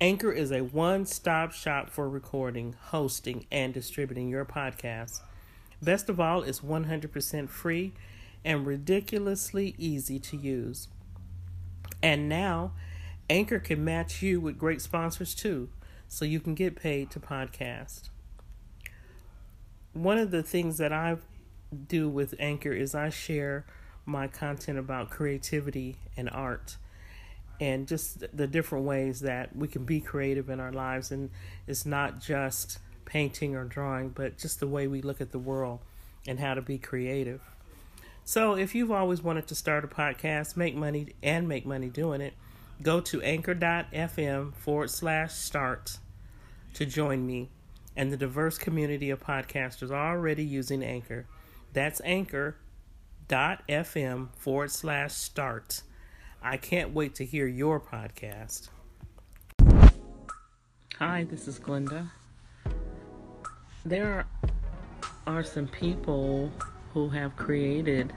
Anchor is a one stop shop for recording, hosting, and distributing your podcast. Best of all, it's 100% free and ridiculously easy to use. And now, Anchor can match you with great sponsors too, so you can get paid to podcast. One of the things that I do with Anchor is I share my content about creativity and art and just the different ways that we can be creative in our lives. And it's not just painting or drawing, but just the way we look at the world and how to be creative. So, if you've always wanted to start a podcast, make money, and make money doing it, go to anchor.fm forward slash start to join me and the diverse community of podcasters already using Anchor. That's anchor.fm forward slash start. I can't wait to hear your podcast. Hi, this is Glenda. There are some people who have created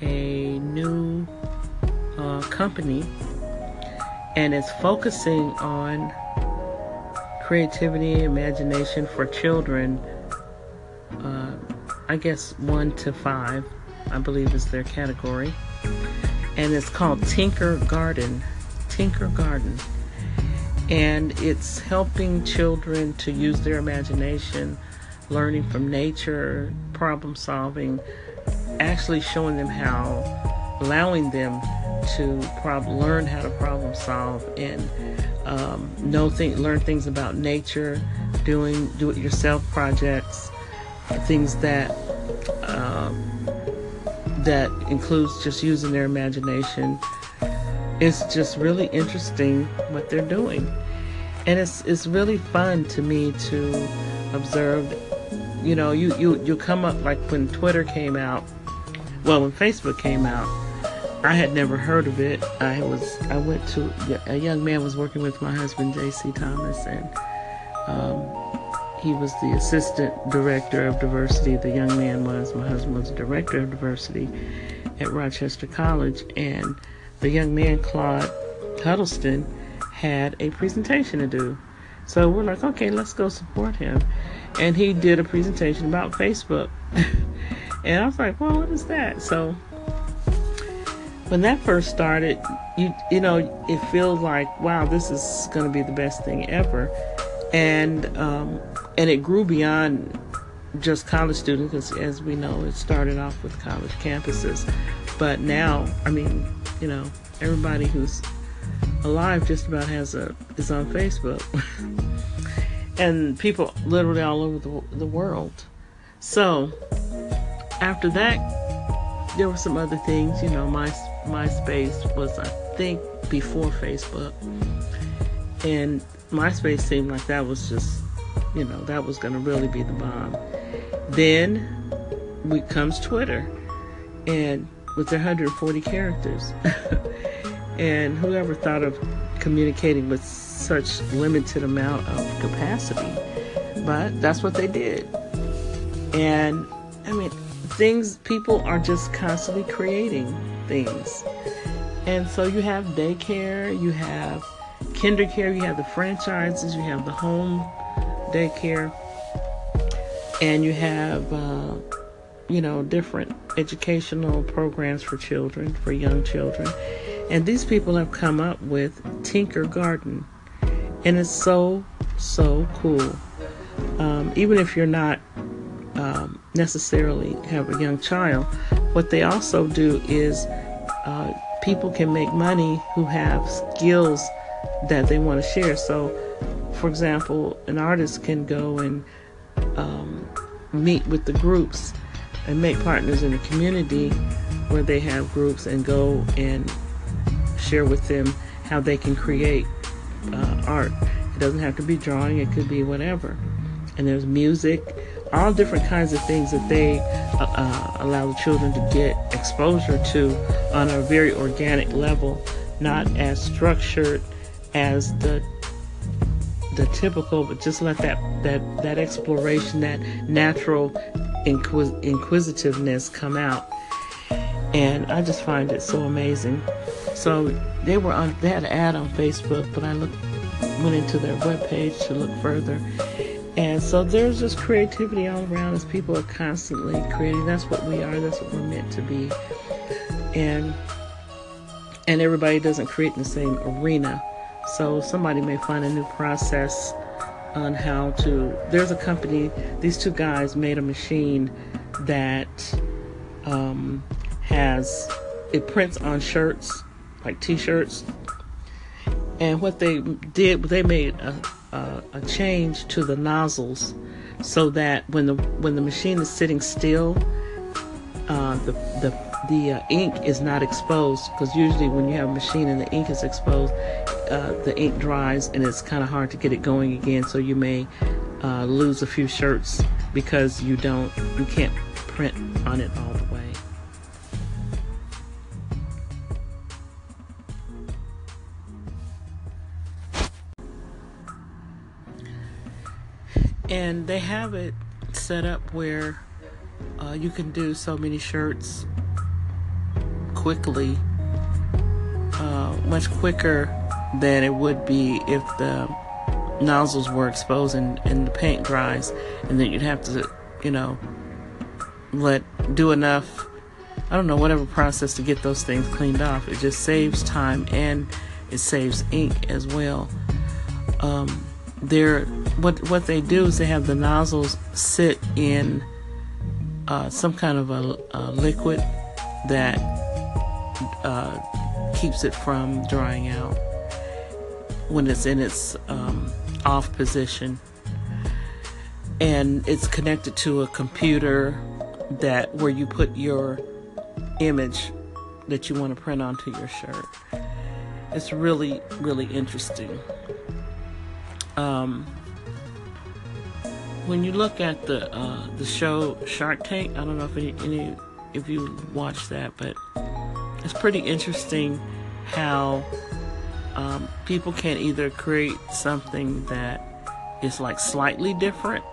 a new uh, company and it's focusing on creativity imagination for children uh, i guess one to five i believe is their category and it's called Tinker Garden. Tinkergarden. And it's helping children to use their imagination, learning from nature, problem solving, actually showing them how, allowing them to prob- learn how to problem solve and um, know th- learn things about nature, doing do-it-yourself projects, things that um, that includes just using their imagination. It's just really interesting what they're doing. And it's it's really fun to me to observe you know, you, you you come up like when Twitter came out, well when Facebook came out, I had never heard of it. I was I went to a young man was working with my husband J.C. Thomas, and um, he was the assistant director of diversity. The young man was, my husband was the director of diversity at Rochester College. And the young man, Claude Huddleston, had a presentation to do. So we're like, okay, let's go support him. And he did a presentation about Facebook. and I was like, well, what is that? So when that first started, you you know, it feels like, wow, this is going to be the best thing ever and um, and it grew beyond just college students because as we know it started off with college campuses. But now i mean you know everybody who's alive just about has a is on facebook. And people literally all over the, the world. So after that there were some other things you know my myspace was i think before facebook. And MySpace seemed like that was just, you know, that was going to really be the bomb. Then we comes Twitter, and with their 140 characters, and whoever thought of communicating with such limited amount of capacity, but that's what they did. And I mean, things people are just constantly creating things, and so you have daycare, you have KinderCare, you have the franchises, you have the home daycare, and you have, uh, you know, different educational programs for children, for young children. And these people have come up with Tinkergarden. And it's so, so cool. Um, even if you're not um, necessarily have a young child, what they also do is uh, people can make money who have skills that they want to share. So, for example, an artist can go and um, meet with the groups and make partners in the community where they have groups and go and share with them how they can create uh, art. It doesn't have to be drawing, it could be whatever. And there's music, all different kinds of things that they uh, uh, allow the children to get exposure to on a very organic level, not as structured as the the typical, but just let that that that exploration, that natural inquis- inquisitiveness come out. And I just find it so amazing. So they were on they had an ad on Facebook, but I looked went into their webpage to look further. And so there's just creativity all around us. People are constantly creating. That's what we are. That's what we're meant to be. And and everybody doesn't create in the same arena. So somebody may find a new process on how to. There's a company. These two guys made a machine that um, has it prints on shirts like T-shirts. And what they did, they made a, a, a change to the nozzles so that when the when the machine is sitting still, uh, the the the uh, ink is not exposed because usually when you have a machine and the ink is exposed, uh, the ink dries and it's kind of hard to get it going again. So you may uh, lose a few shirts because you don't you can't print on it all the way. And they have it set up where uh, you can do so many shirts quickly, uh, much quicker than it would be if the nozzles were exposed and, and the paint dries, and then you'd have to, you know, let do enough. I don't know whatever process to get those things cleaned off. It just saves time and it saves ink as well. Um, they're what what they do is they have the nozzles sit in uh, some kind of a, a liquid that uh, keeps it from drying out when it's in its um, off position. And it's connected to a computer that where you put your image that you want to print onto your shirt. It's really, really interesting. Um, when you look at the uh, the show Shark Tank, I don't know if any, any if you watch that, but it's pretty interesting how um, people can either create something that is like slightly different.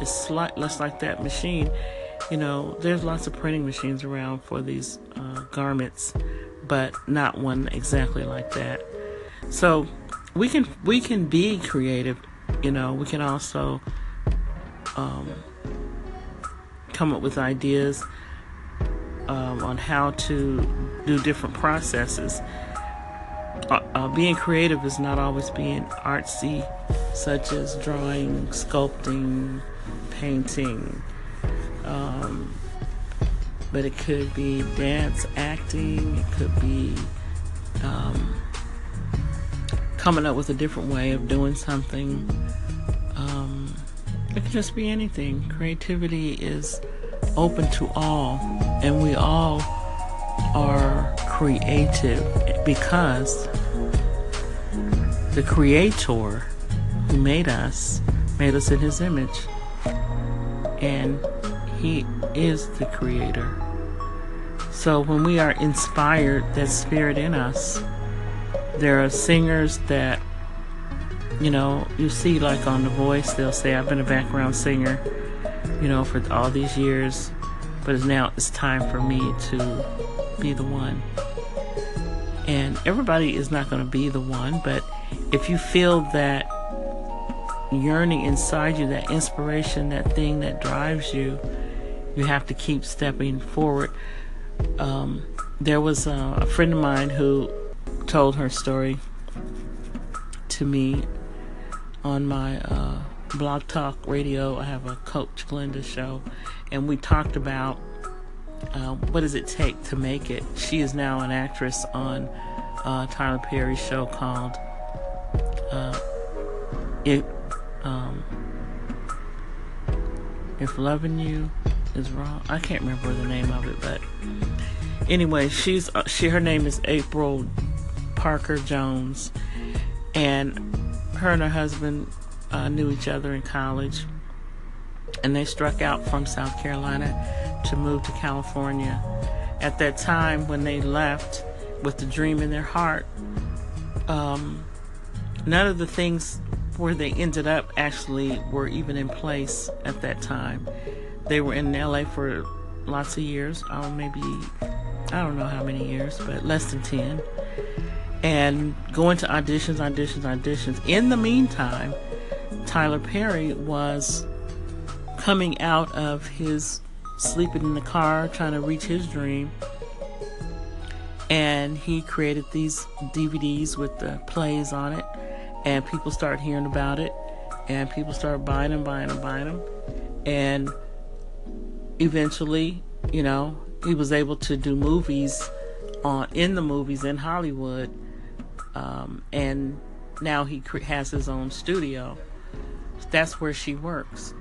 It's slight less like that machine. You know, there's lots of printing machines around for these uh, garments, but not one exactly like that. So we can we can be creative. You know, we can also um, come up with ideas um, on how to do different processes. Uh, uh, being creative is not always being artsy, such as drawing, sculpting, painting, um, but it could be dance, acting, it could be um, coming up with a different way of doing something. Um, it could just be anything. Creativity is open to all, and we all are creative because the Creator who made us made us in His image, and He is the Creator. So when we are inspired, that spirit in us, there are singers that you know, you see like on The Voice, they'll say, I've been a background singer you know, for all these years. But now it's time for me to be the one. And everybody is not going to be the one, but if you feel that yearning inside you, that inspiration, that thing that drives you, you have to keep stepping forward. Um, there was a, a friend of mine who told her story to me on my uh, Blog Talk Radio. I have a Coach Glenda show, and we talked about uh, what does it take to make it. She is now an actress on uh, Tyler Perry's show called uh, "If um, If Loving You Is Wrong." I can't remember the name of it, but anyway, she's uh, she her name is April Parker Jones, and her and her husband uh, knew each other in college, and they struck out from South Carolina to move to California. At that time, when they left with the dream in their heart, um, none of the things where they ended up actually were even in place at that time. They were in LA for lots of years, oh, maybe, I don't know how many years, but less than 10. And going to auditions, auditions, auditions. In the meantime, Tyler Perry was coming out of his sleeping in the car trying to reach his dream. And he created these DVDs with the plays on it. And people started hearing about it. And people started buying them, buying them, buying them. And eventually, you know, he was able to do movies on in the movies in Hollywood. Um, and now he has his own studio. That's where she works.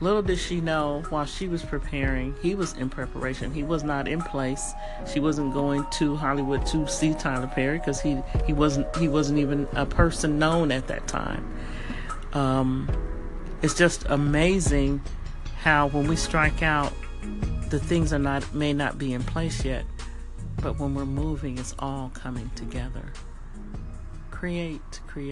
Little did she know while she was preparing, he was in preparation. He was not in place. She wasn't going to Hollywood to see Tyler Perry because he, he wasn't he wasn't even a person known at that time. Um, it's just amazing how when we strike out, the things are not may not be in place yet, but when we're moving, it's all coming together. Create, create.